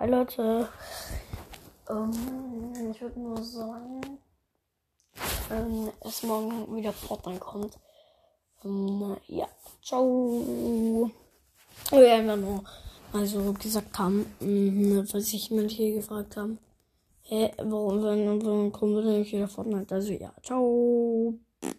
Hi Leute. Ähm, ich würde nur sagen, wenn es morgen wieder Fortnite kommt. Ähm, ja, ciao. Oh Wir einfach nur also gesagt haben, mm, was was sich hier gefragt haben. Hä, warum, warum, warum kommt denn nicht wieder Fortnite? Also ja, ciao.